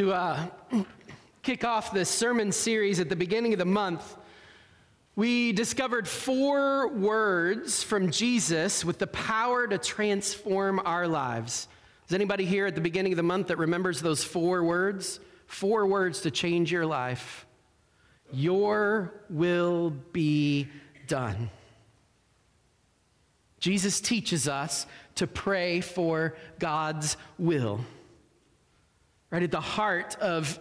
to uh, kick off this sermon series at the beginning of the month, we discovered four words from Jesus with the power to transform our lives. Is anybody here at the beginning of the month that remembers those four words? Four words to change your life. Your will be done. Jesus teaches us to pray for God's will. Right at the heart of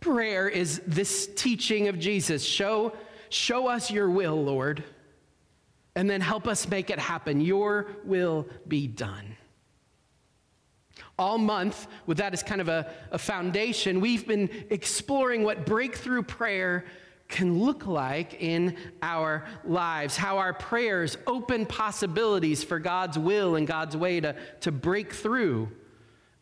prayer is this teaching of Jesus show, show us your will, Lord, and then help us make it happen. Your will be done. All month, with that as kind of a, a foundation, we've been exploring what breakthrough prayer can look like in our lives, how our prayers open possibilities for God's will and God's way to, to break through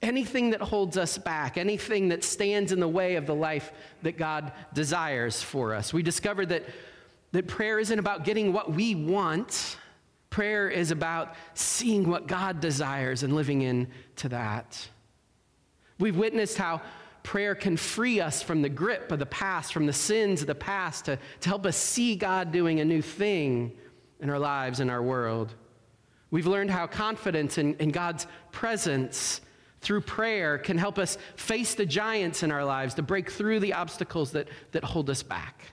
anything that holds us back, anything that stands in the way of the life that God desires for us. We discovered that, that prayer isn't about getting what we want. Prayer is about seeing what God desires and living into that. We've witnessed how prayer can free us from the grip of the past, from the sins of the past, to, to help us see God doing a new thing in our lives, in our world. We've learned how confidence in, in God's presence through prayer can help us face the giants in our lives, to break through the obstacles that, that hold us back.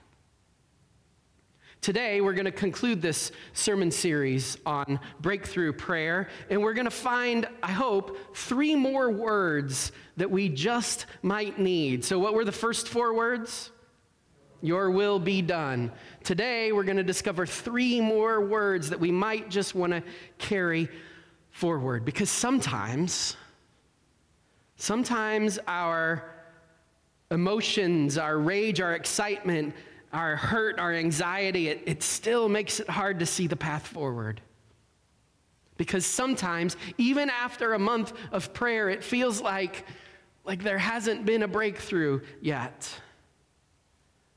Today, we're going to conclude this sermon series on breakthrough prayer, and we're going to find, I hope, three more words that we just might need. So, what were the first four words? Your will be done. Today, we're going to discover three more words that we might just want to carry forward because sometimes, sometimes our emotions, our rage, our excitement, our hurt, our anxiety, it, it still makes it hard to see the path forward. Because sometimes, even after a month of prayer, it feels like, like there hasn't been a breakthrough yet.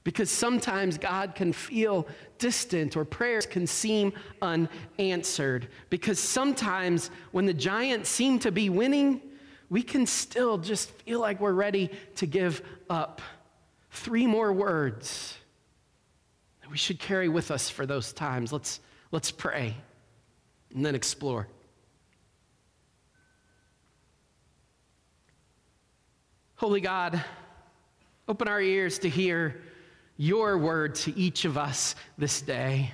Because sometimes God can feel distant or prayers can seem unanswered. Because sometimes when the giants seem to be winning, we can still just feel like we're ready to give up. Three more words that we should carry with us for those times. Let's, let's pray and then explore. Holy God, open our ears to hear your word to each of us this day.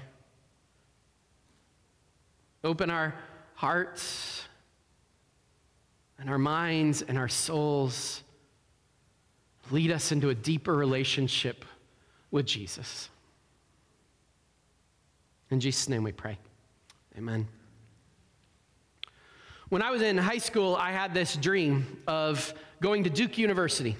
Open our hearts and our minds and our souls. Lead us into a deeper relationship with Jesus. In Jesus' name we pray. Amen. When I was in high school, I had this dream of going to Duke University.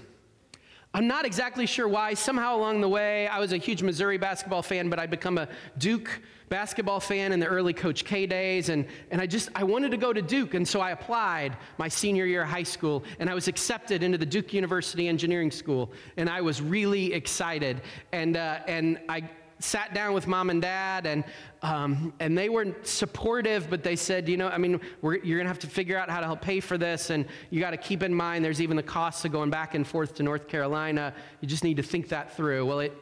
I'm not exactly sure why. Somehow along the way, I was a huge Missouri basketball fan, but I'd become a Duke basketball fan in the early Coach K days. And, and I just, I wanted to go to Duke. And so I applied my senior year of high school, and I was accepted into the Duke University Engineering School. And I was really excited. And, uh, and I, sat down with mom and dad, and, um, and they were supportive, but they said, you know, I mean, you're going to have to figure out how to help pay for this, and you got to keep in mind there's even the costs of going back and forth to North Carolina. You just need to think that through. Well, it,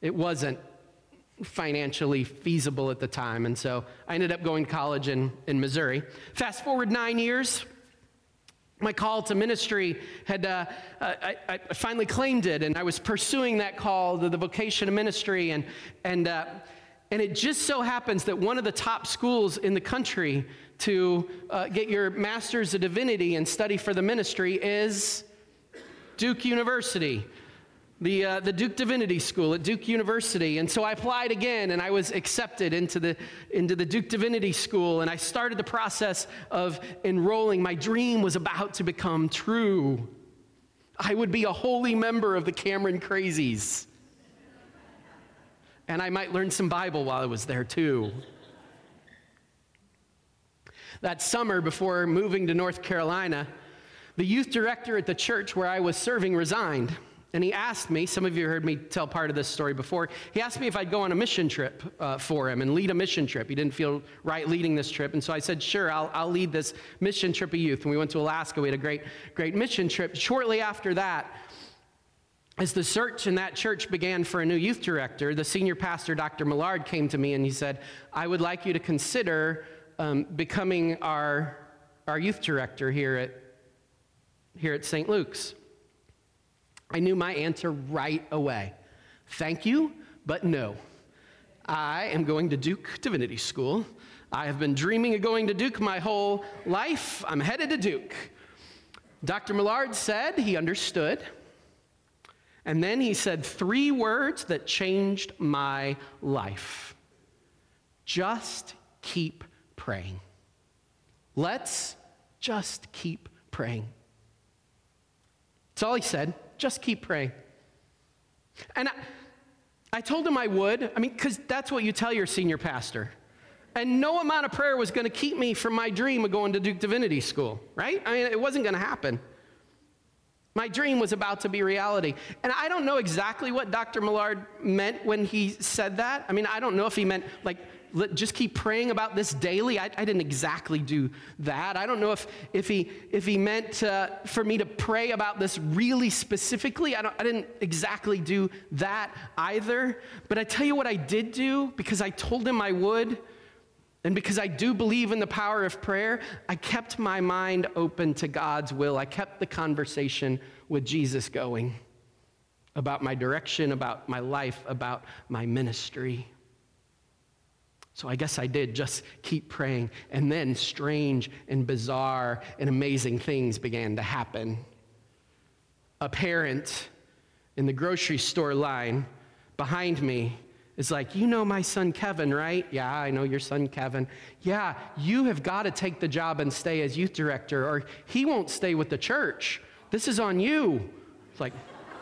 it wasn't financially feasible at the time, and so I ended up going to college in, in Missouri. Fast forward nine years, my call to ministry had uh, I, I, finally claimed it and i was pursuing that call to the vocation of ministry and and uh, and it just so happens that one of the top schools in the country to uh, get your master's of divinity and study for the ministry is duke university the, uh, the Duke Divinity School at Duke University. And so I applied again and I was accepted into the, into the Duke Divinity School. And I started the process of enrolling. My dream was about to become true. I would be a holy member of the Cameron Crazies. And I might learn some Bible while I was there too. That summer before moving to North Carolina, the youth director at the church where I was serving resigned. And he asked me, some of you heard me tell part of this story before. He asked me if I'd go on a mission trip uh, for him and lead a mission trip. He didn't feel right leading this trip. And so I said, sure, I'll, I'll lead this mission trip of youth. And we went to Alaska. We had a great, great mission trip. Shortly after that, as the search in that church began for a new youth director, the senior pastor, Dr. Millard, came to me and he said, I would like you to consider um, becoming our, our youth director here at, here at St. Luke's. I knew my answer right away. Thank you, but no. I am going to Duke Divinity School. I have been dreaming of going to Duke my whole life. I'm headed to Duke. Dr. Millard said he understood. And then he said three words that changed my life just keep praying. Let's just keep praying. That's all he said. Just keep praying. And I, I told him I would. I mean, because that's what you tell your senior pastor. And no amount of prayer was going to keep me from my dream of going to Duke Divinity School, right? I mean, it wasn't going to happen. My dream was about to be reality. And I don't know exactly what Dr. Millard meant when he said that. I mean, I don't know if he meant like just keep praying about this daily. I, I, didn't exactly do that. I don't know if, if, he, if he meant for me to pray about this really specifically. I, I didn't exactly do that either. But I tell you what I did do because I told him I would. And because I do believe in the power of prayer, I kept my mind open to God's will. I kept the conversation with Jesus going about my direction, about my life, about my ministry. So I guess I did just keep praying. And then strange and bizarre and amazing things began to happen. A parent in the grocery store line behind me is like, You know my son Kevin, right? Yeah, I know your son Kevin. Yeah, you have got to take the job and stay as youth director, or he won't stay with the church. This is on you. It's like,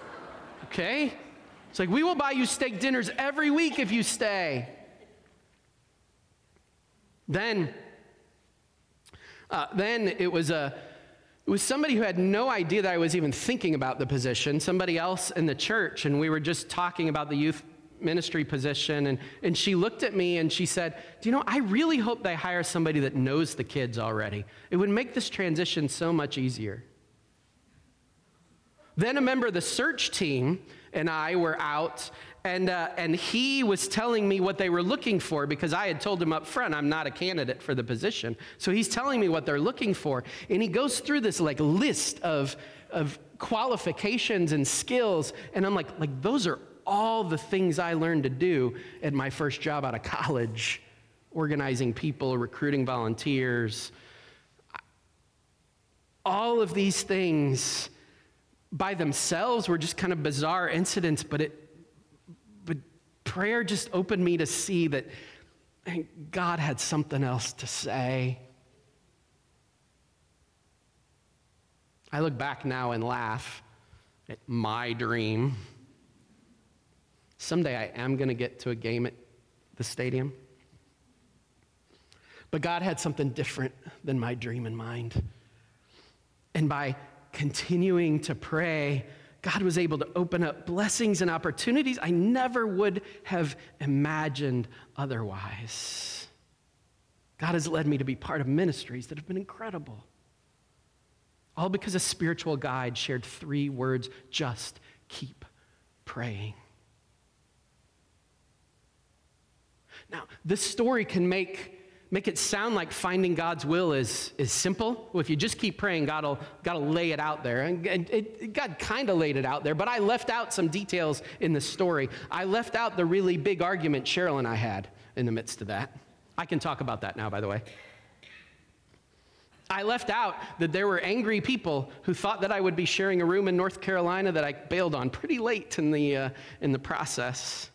Okay. It's like, We will buy you steak dinners every week if you stay. Then, uh, then it was a it was somebody who had no idea that I was even thinking about the position, somebody else in the church, and we were just talking about the youth ministry position. And, and she looked at me and she said, Do you know, I really hope they hire somebody that knows the kids already. It would make this transition so much easier. Then a member of the search team and I were out and, uh, and he was telling me what they were looking for because I had told him up front, I'm not a candidate for the position. So he's telling me what they're looking for. And he goes through this like list of, of qualifications and skills. And I'm like, like, those are all the things I learned to do at my first job out of college organizing people, recruiting volunteers. All of these things by themselves were just kind of bizarre incidents, but it prayer just opened me to see that God had something else to say. I look back now and laugh at my dream. Someday I am going to get to a game at the stadium. But God had something different than my dream in mind. And by continuing to pray, God was able to open up blessings and opportunities I never would have imagined otherwise. God has led me to be part of ministries that have been incredible. All because a spiritual guide shared three words just keep praying. Now, this story can make make it sound like finding God's will is, is simple. Well, if you just keep praying, God will, God will lay it out there. And, it, God kind of laid it out there, but I left out some details in the story. I left out the really big argument Cheryl and I had in the midst of that. I can talk about that now, by the way. I left out that there were angry people who thought that I would be sharing a room in North Carolina that I bailed on pretty late in the, uh, in the process.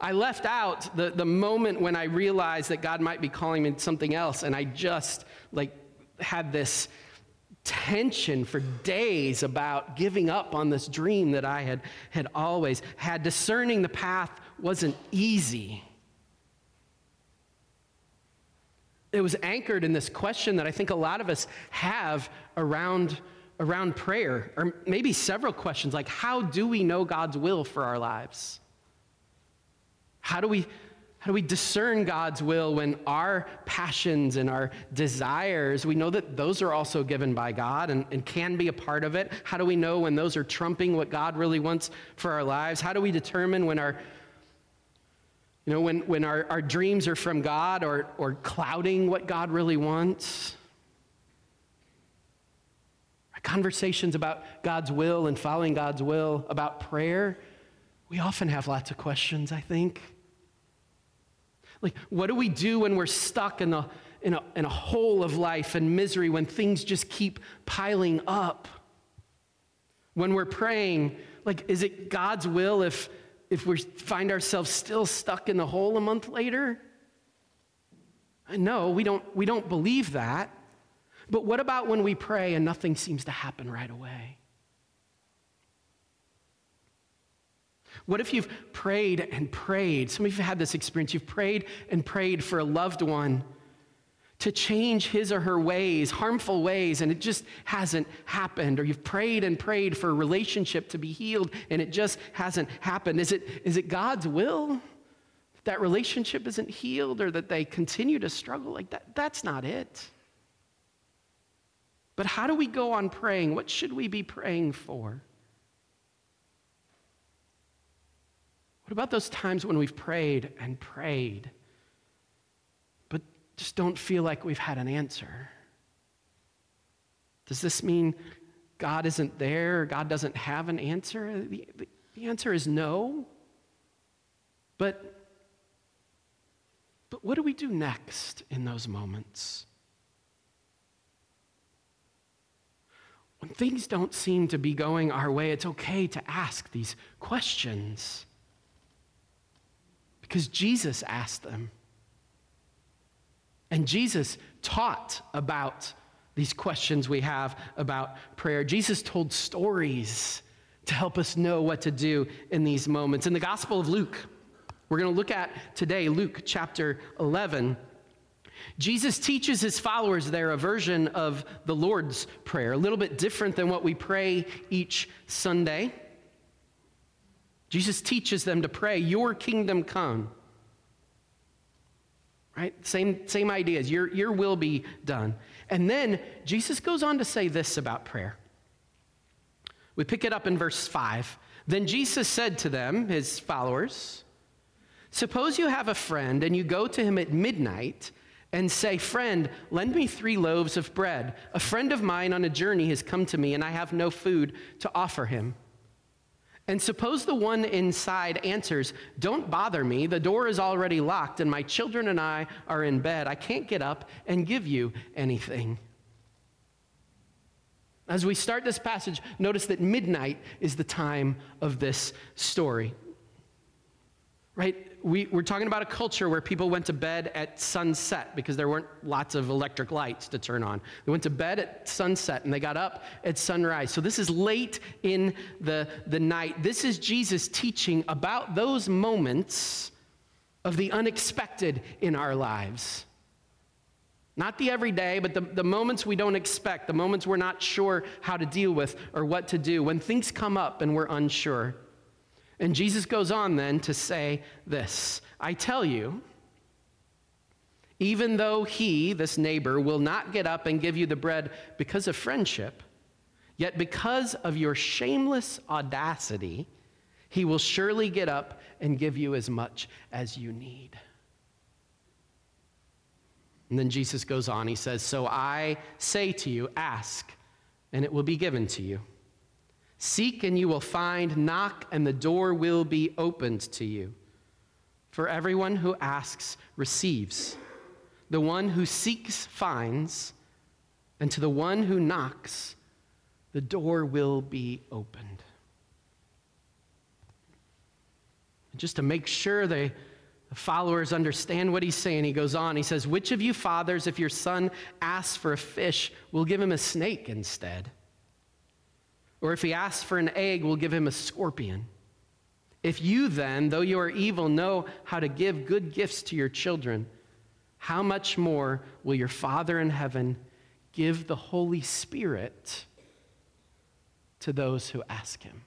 I left out the, the moment when I realized that God might be calling me something else, and I just like had this tension for days about giving up on this dream that I had, had always had. Discerning the path wasn't easy. It was anchored in this question that I think a lot of us have around around prayer, or maybe several questions like how do we know God's will for our lives? How do we how do we discern God's will when our passions and our desires, we know that those are also given by God and, and, can be a part of it? How do we know when those are trumping what God really wants for our lives? How do we determine when our you know, when, when our, our dreams are from God or, or clouding what God really wants? Conversations about God's will and following God's will, about prayer, we often have lots of questions, I think. Like, what do we do when we're stuck in a, in a, in a hole of life and misery, when things just keep piling up? When we're praying, like, is it God's will if, if we find ourselves still stuck in the hole a month later? No, we don't, we don't believe that. But what about when we pray and nothing seems to happen right away? What if you've prayed and prayed? Some of you have had this experience. You've prayed and prayed for a loved one to change his or her ways, harmful ways, and it just hasn't happened. Or you've prayed and prayed for a relationship to be healed and it just hasn't happened. Is it, is it God's will that, that relationship isn't healed or that they continue to struggle? Like that, that's not it. But how do we go on praying? What should we be praying for? What about those times when we've prayed and prayed, but just don't feel like we've had an answer? Does this mean God isn't there? God doesn't have an answer? The, the, the answer is no. But, but what do we do next in those moments? When things don't seem to be going our way, it's okay to ask these questions because Jesus asked them. And Jesus taught about these questions we have about prayer. Jesus told stories to help us know what to do in these moments. In the Gospel of Luke, we're going to look at today, Luke chapter 11. Jesus teaches his followers there a version of the Lord's Prayer, a little bit different than what we pray each Sunday. Jesus teaches them to pray, Your kingdom come. Right? Same, same ideas. Your, your will be done. And then Jesus goes on to say this about prayer. We pick it up in verse 5. Then Jesus said to them, his followers, Suppose you have a friend and you go to him at midnight and say, Friend, lend me three loaves of bread. A friend of mine on a journey has come to me and I have no food to offer him. And suppose the one inside answers, Don't bother me. The door is already locked, and my children and I are in bed. I can't get up and give you anything. As we start this passage, notice that midnight is the time of this story. Right? we, we're talking about a culture where people went to bed at sunset because there weren't lots of electric lights to turn on. They went to bed at sunset and they got up at sunrise. So this is late in the, the night. This is Jesus teaching about those moments of the unexpected in our lives. Not the everyday, but the, the moments we don't expect, the moments we're not sure how to deal with or what to do, when things come up and we're unsure. And Jesus goes on then to say this I tell you, even though he, this neighbor, will not get up and give you the bread because of friendship, yet because of your shameless audacity, he will surely get up and give you as much as you need. And then Jesus goes on, he says, So I say to you, ask, and it will be given to you. Seek and you will find, knock and the door will be opened to you. For everyone who asks receives, the one who seeks finds, and to the one who knocks, the door will be opened. Just to make sure the followers understand what he's saying, he goes on. He says, Which of you fathers, if your son asks for a fish, will give him a snake instead? Or if he asks for an egg, we'll give him a scorpion. If you then, though you are evil, know how to give good gifts to your children, how much more will your Father in heaven give the Holy Spirit to those who ask him.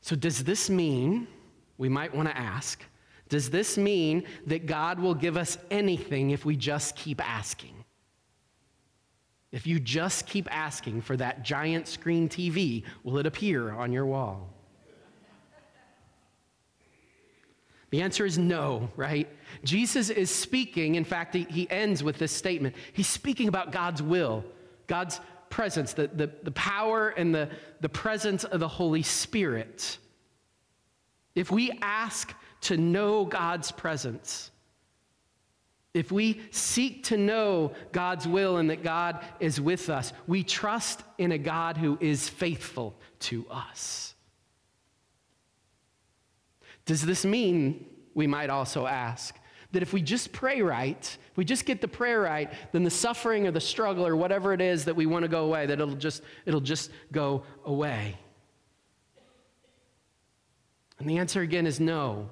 So, does this mean, we might want to ask, does this mean that God will give us anything if we just keep asking? If you just keep asking for that giant screen TV, will it appear on your wall? The answer is no, right? Jesus is speaking. In fact, he, he ends with this statement. He's speaking about God's will, God's presence, the, the, the power and the, the presence of the Holy Spirit. If we ask to know God's presence, if we seek to know God's will and that God is with us, we trust in a God who is faithful to us. Does this mean, we might also ask, that if we just pray right, if we just get the prayer right, then the suffering or the struggle or whatever it is that we want to go away, that it'll just, it'll just go away? And the answer again is no.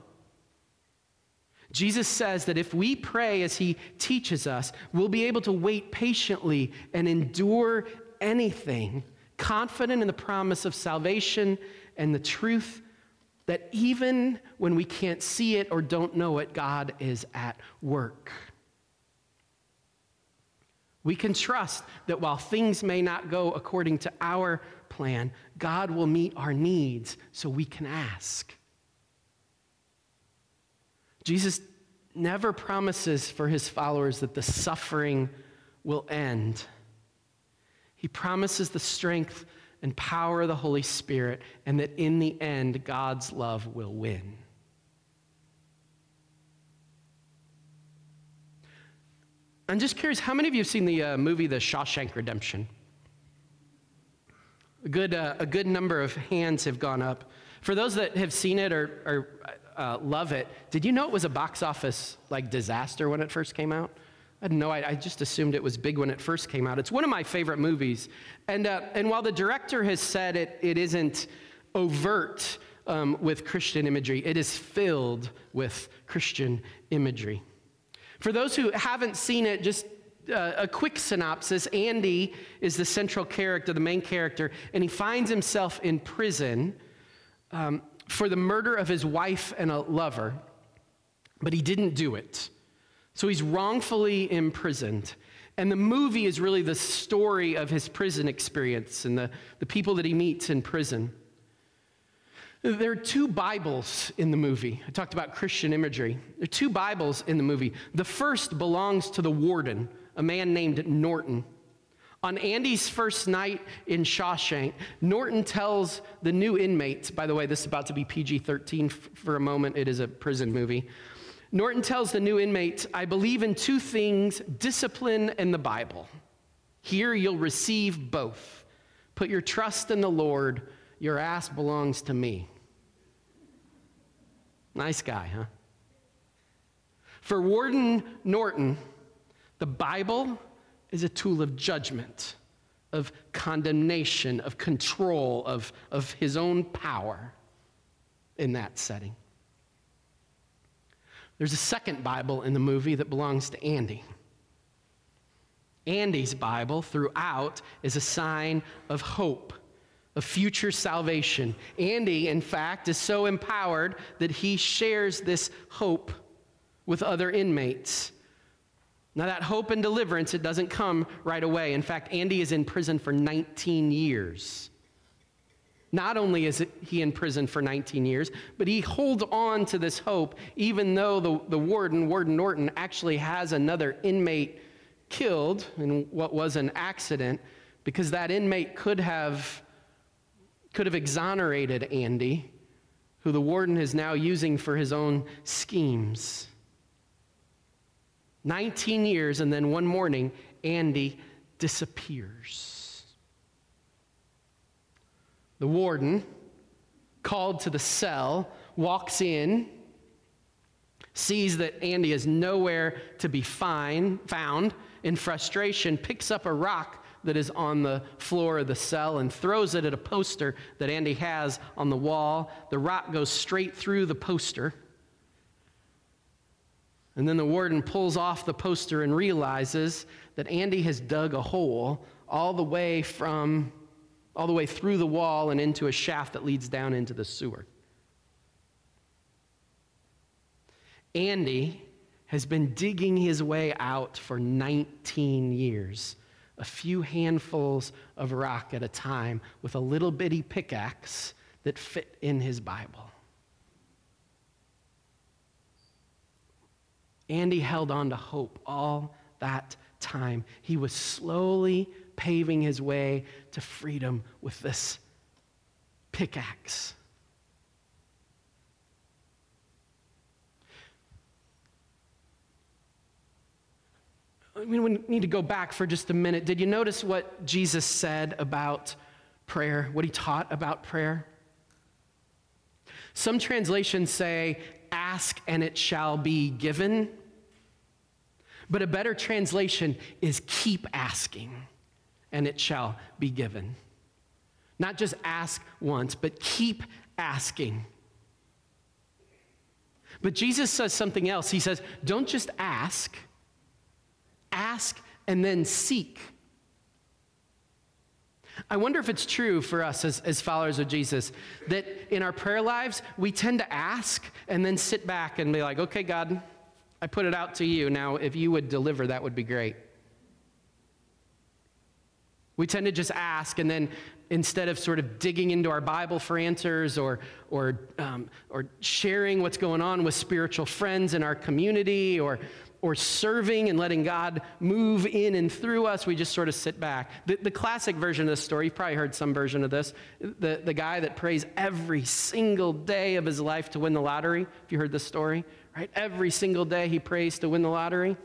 Jesus says that if we pray as he teaches us, we'll be able to wait patiently and endure anything, confident in the promise of salvation and the truth that even when we can't see it or don't know it, God is at work. We can trust that while things may not go according to our plan, God will meet our needs so we can ask. Jesus never promises for his followers that the suffering will end. He promises the strength and power of the Holy Spirit, and that in the end, God's love will win. I'm just curious how many of you have seen the uh, movie The Shawshank Redemption? A good, uh, a good number of hands have gone up. For those that have seen it or, or uh, love it, did you know it was a box office like disaster when it first came out? I didn't know. I, I, just assumed it was big when it first came out. It's one of my favorite movies. And, uh, and while the director has said it, it isn't overt um, with Christian imagery, it is filled with Christian imagery. For those who haven't seen it, just uh, a quick synopsis Andy is the central character, the main character, and he finds himself in prison um, for the murder of his wife and a lover, but he didn't do it. So he's wrongfully imprisoned. And the movie is really the story of his prison experience and the, the people that he meets in prison. There are two Bibles in the movie. I talked about Christian imagery. There are two Bibles in the movie. The first belongs to the warden, a man named Norton. On Andy's first night in Shawshank, Norton tells the new inmates, by the way, this is about to be PG 13 for a moment, it is a prison movie. Norton tells the new inmates, I believe in two things discipline and the Bible. Here you'll receive both. Put your trust in the Lord, your ass belongs to me. Nice guy, huh? For Warden Norton, the Bible is a tool of judgment, of condemnation, of control, of, of his own power in that setting. There's a second Bible in the movie that belongs to Andy. Andy's Bible throughout is a sign of hope, of future salvation. Andy, in fact, is so empowered that he shares this hope with other inmates. Now, that hope and deliverance, it doesn't come right away. In fact, Andy is in prison for 19 years. Not only is he in prison for 19 years, but he holds on to this hope, even though the, the warden, Warden Norton, actually has another inmate killed in what was an accident, because that inmate could have, could have exonerated Andy, who the warden is now using for his own schemes. 19 years, and then one morning, Andy disappears. The warden, called to the cell, walks in, sees that Andy is nowhere to be fine, found. In frustration, picks up a rock that is on the floor of the cell and throws it at a poster that Andy has on the wall. The rock goes straight through the poster. And then the warden pulls off the poster and realizes that Andy has dug a hole all the way from all the way through the wall and into a shaft that leads down into the sewer. Andy has been digging his way out for 19 years, a few handfuls of rock at a time with a little bitty pickaxe that fit in his Bible. Andy held on to hope all that time. He was slowly paving his way to freedom with this pickaxe. I mean, we need to go back for just a minute. Did you notice what Jesus said about prayer, what he taught about prayer? Some translations say, ask and it shall be given. But a better translation is keep asking and it shall be given. Not just ask once, but keep asking. But Jesus says something else. He says, don't just ask, ask and then seek. I wonder if it's true for us as, as followers of Jesus that in our prayer lives, we tend to ask and then sit back and be like, okay, God, I put it out to you. Now, if you would deliver, that would be great. We tend to just ask, and then instead of sort of digging into our Bible for answers or, or, um, or sharing what's going on with spiritual friends in our community or, or serving and letting God move in and through us, we just sort of sit back. The, the classic version of this story, you've probably heard some version of this, the, the guy that prays every single day of his life to win the lottery. Have you heard this story? Right? Every single day he prays to win the lottery.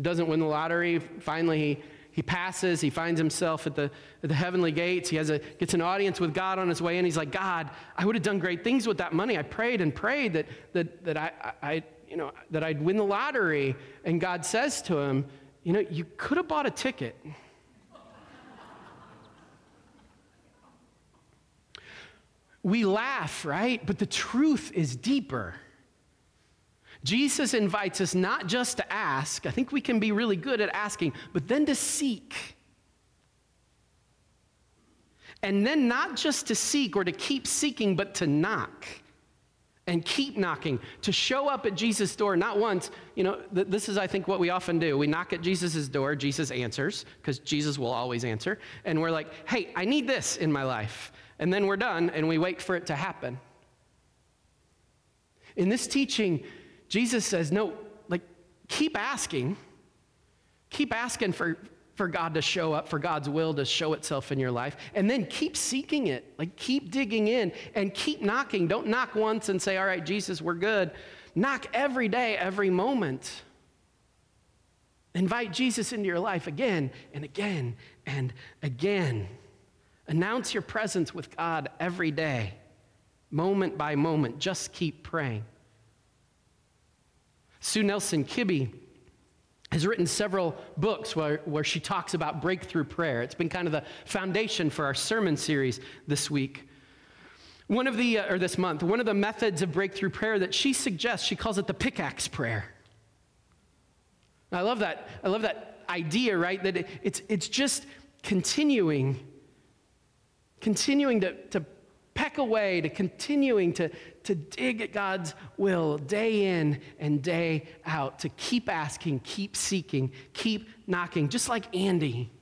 Doesn't win the lottery. Finally, he, he passes. He finds himself at the, at the heavenly gates. He has a, gets an audience with God on his way in. He's like, God, I would have done great things with that money. I prayed and prayed that, that, that, I, I, you know, that I'd win the lottery. And God says to him, You know, you could have bought a ticket. we laugh, right? But the truth is deeper. Jesus invites us not just to ask, I think we can be really good at asking, but then to seek. And then not just to seek or to keep seeking, but to knock and keep knocking, to show up at Jesus' door, not once. You know, th- this is, I think, what we often do. We knock at Jesus' door, Jesus answers, because Jesus will always answer. And we're like, hey, I need this in my life. And then we're done and we wait for it to happen. In this teaching, Jesus says, no, like, keep asking. Keep asking for, for God to show up, for God's will to show itself in your life. And then keep seeking it. Like, keep digging in and keep knocking. Don't knock once and say, all right, Jesus, we're good. Knock every day, every moment. Invite Jesus into your life again and again and again. Announce your presence with God every day, moment by moment. Just keep praying. Sue Nilson Kibbey has written several books where, where she talks about breakthrough prayer. It's been kind of the foundation for our sermon series this week. One of the, uh, or this month, one of the methods of breakthrough prayer that she suggests, she calls it the pickaxe prayer. I love that. I love that idea, right? That it, it's, it's just continuing, continuing to, to peck away, to continuing to, to dig at God's will day in and day out, to keep asking, keep seeking, keep knocking, just like Andy.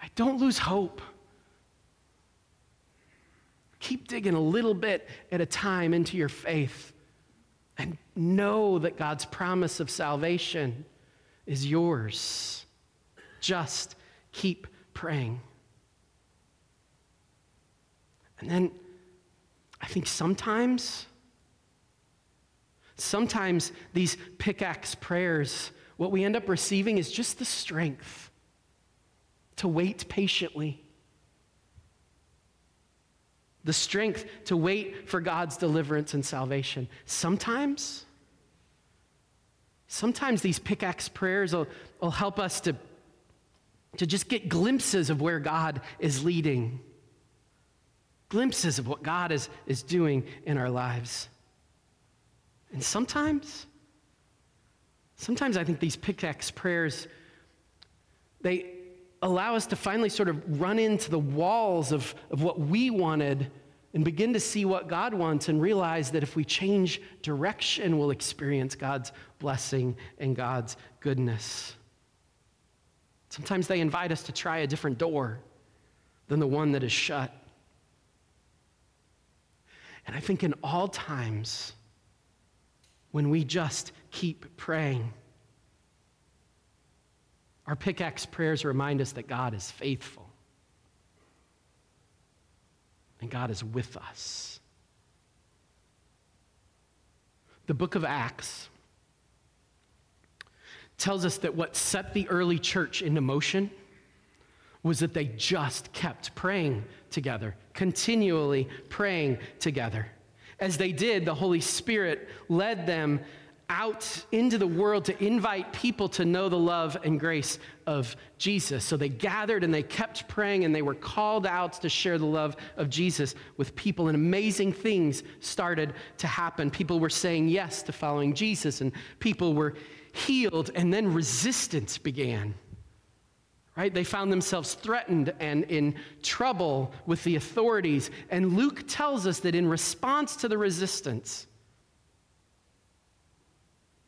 Right? Don't lose hope. Keep digging a little bit at a time into your faith and know that God's promise of salvation is yours. Just keep praying. And then I think sometimes, sometimes these pickaxe prayers, what we end up receiving is just the strength to wait patiently. The strength to wait for God's deliverance and salvation. Sometimes, sometimes these pickaxe prayers will, will help us to, to just get glimpses of where God is leading glimpses of what God is, is doing in our lives. And sometimes, sometimes I think these pickaxe prayers, they allow us to finally sort of run into the walls of, of what we wanted and begin to see what God wants and realize that if we change direction, we'll experience God's blessing and God's goodness. Sometimes they invite us to try a different door than the one that is shut. And I think in all times, when we just keep praying, our pickaxe prayers remind us that God is faithful and God is with us. The book of Acts tells us that what set the early church into motion was that they just kept praying together, continually praying together. As they did, the Holy Spirit led them out into the world to invite people to know the love and grace of Jesus. So they gathered and they kept praying and they were called out to share the love of Jesus with people. And amazing things started to happen. People were saying yes to following Jesus and people were healed. And then resistance began. Right? They found themselves threatened and in trouble with the authorities. And Luke tells us that in response to the resistance,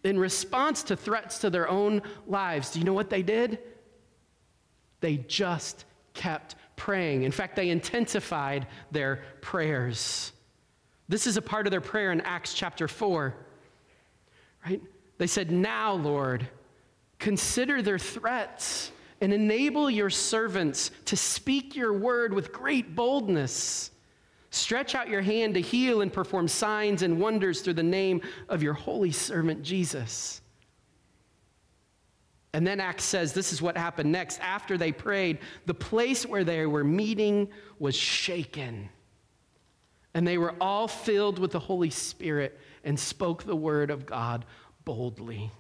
in response to threats to their own lives, do you know what they did? They just kept praying. In fact, they intensified their prayers. This is a part of their prayer in Acts chapter 4. Right? They said, Now, Lord, consider their threats and enable your servants to speak your word with great boldness. Stretch out your hand to heal and perform signs and wonders through the name of your holy servant Jesus. And then Acts says this is what happened next. After they prayed, the place where they were meeting was shaken. And they were all filled with the Holy Spirit and spoke the word of God boldly.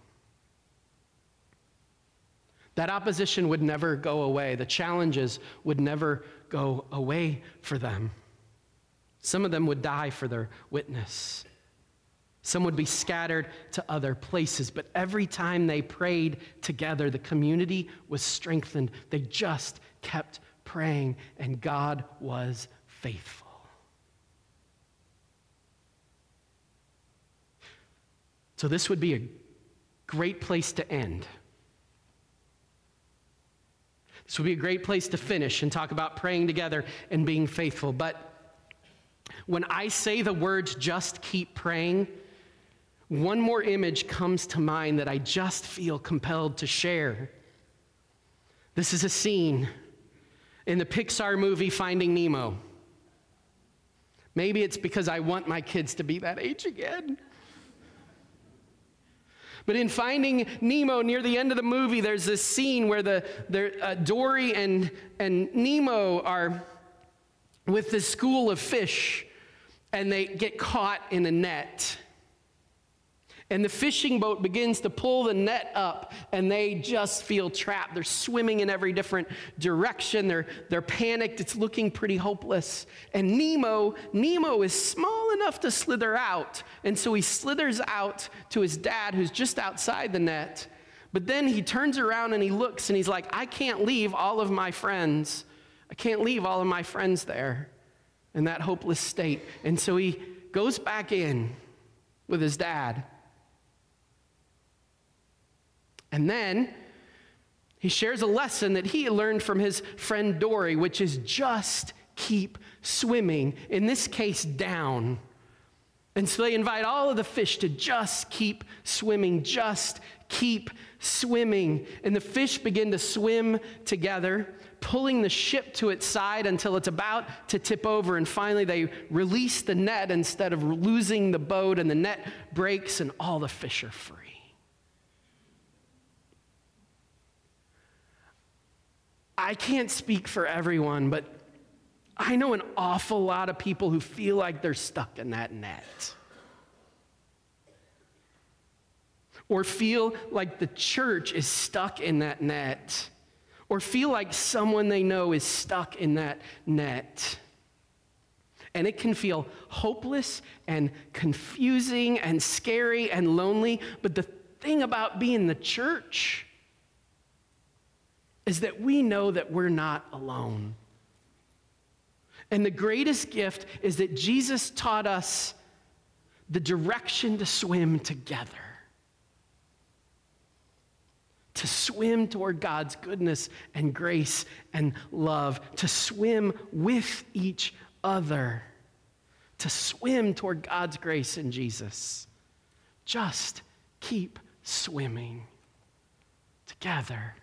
That opposition would never go away, the challenges would never go away for them. Some of them would die for their witness. Some would be scattered to other places, but every time they prayed together, the community was strengthened. They just kept praying, and God was faithful. So, this would be a great place to end. This would be a great place to finish and talk about praying together and being faithful. But when I say the words just keep praying, one more image comes to mind that I just feel compelled to share. This is a scene in the Pixar movie Finding Nemo. Maybe it's because I want my kids to be that age again. But in Finding Nemo, near the end of the movie, there's this scene where the, the uh, Dory and, and Nemo are with this school of fish and they get caught in a net. And the fishing boat begins to pull the net up, and they just feel trapped. They're swimming in every different direction. They're, they're panicked. It's looking pretty hopeless. And Nemo, Nemo is small enough to slither out. And so he slithers out to his dad, who's just outside the net. But then he turns around and he looks and he's like, I can't leave all of my friends. I can't leave all of my friends there in that hopeless state. And so he goes back in with his dad. And then he shares a lesson that he learned from his friend Dory, which is just keep swimming, in this case, down. And so they invite all of the fish to just keep swimming, just keep swimming. And the fish begin to swim together pulling the ship to its side until it's about to tip over. And finally, they release the net instead of losing the boat, and the net breaks, and all the fish are free. I can't speak for everyone, but I know an awful lot of people who feel like they're stuck in that net. Or feel like the church is stuck in that net or feel like someone they know is stuck in that net. and it can feel hopeless and confusing and scary and lonely. But the thing about being the church is that we know that we're not alone. And the greatest gift is that Jesus taught us the direction to swim together. To swim toward God's goodness and grace and love, to swim with each other, to swim toward God's grace in Jesus. Just keep swimming together.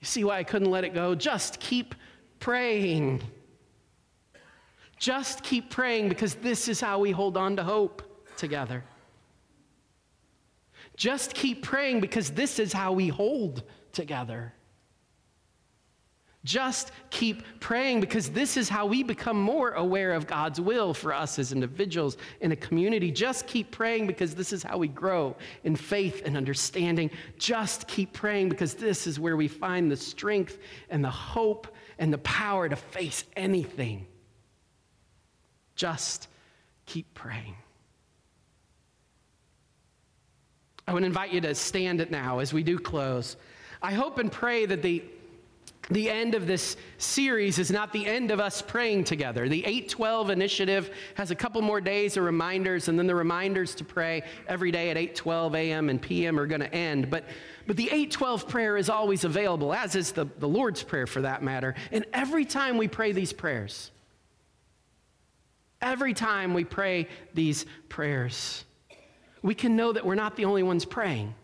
You see why I couldn't let it go? Just keep praying. Just keep praying because this is how we hold on to hope together. Just keep praying because this is how we hold together. Just keep praying because this is how we become more aware of God's will for us as individuals in a community. Just keep praying because this is how we grow in faith and understanding. Just keep praying because this is where we find the strength and the hope and the power to face anything. Just keep praying. I would invite you to stand it now as we do close. I hope and pray that the the end of this series is not the end of us praying together. The 812 initiative has a couple more days of reminders, and then the reminders to pray every day at 812 a.m. and p.m. are going to end. But, but the 812 prayer is always available, as is the, the Lord's Prayer for that matter. And every time we pray these prayers, every time we pray these prayers, we can know that we're not the only ones praying.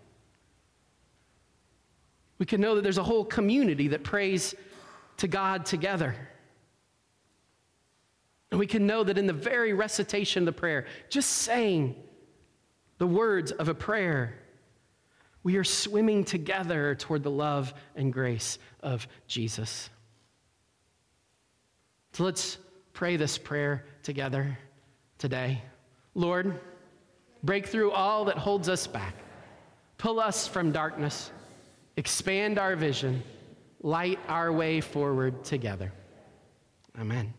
We can know that there's a whole community that prays to God together. And we can know that in the very recitation of the prayer, just saying the words of a prayer, we are swimming together toward the love and grace of Jesus. So let's pray this prayer together today. Lord, break through all that holds us back, pull us from darkness expand our vision, light our way forward together. Amen.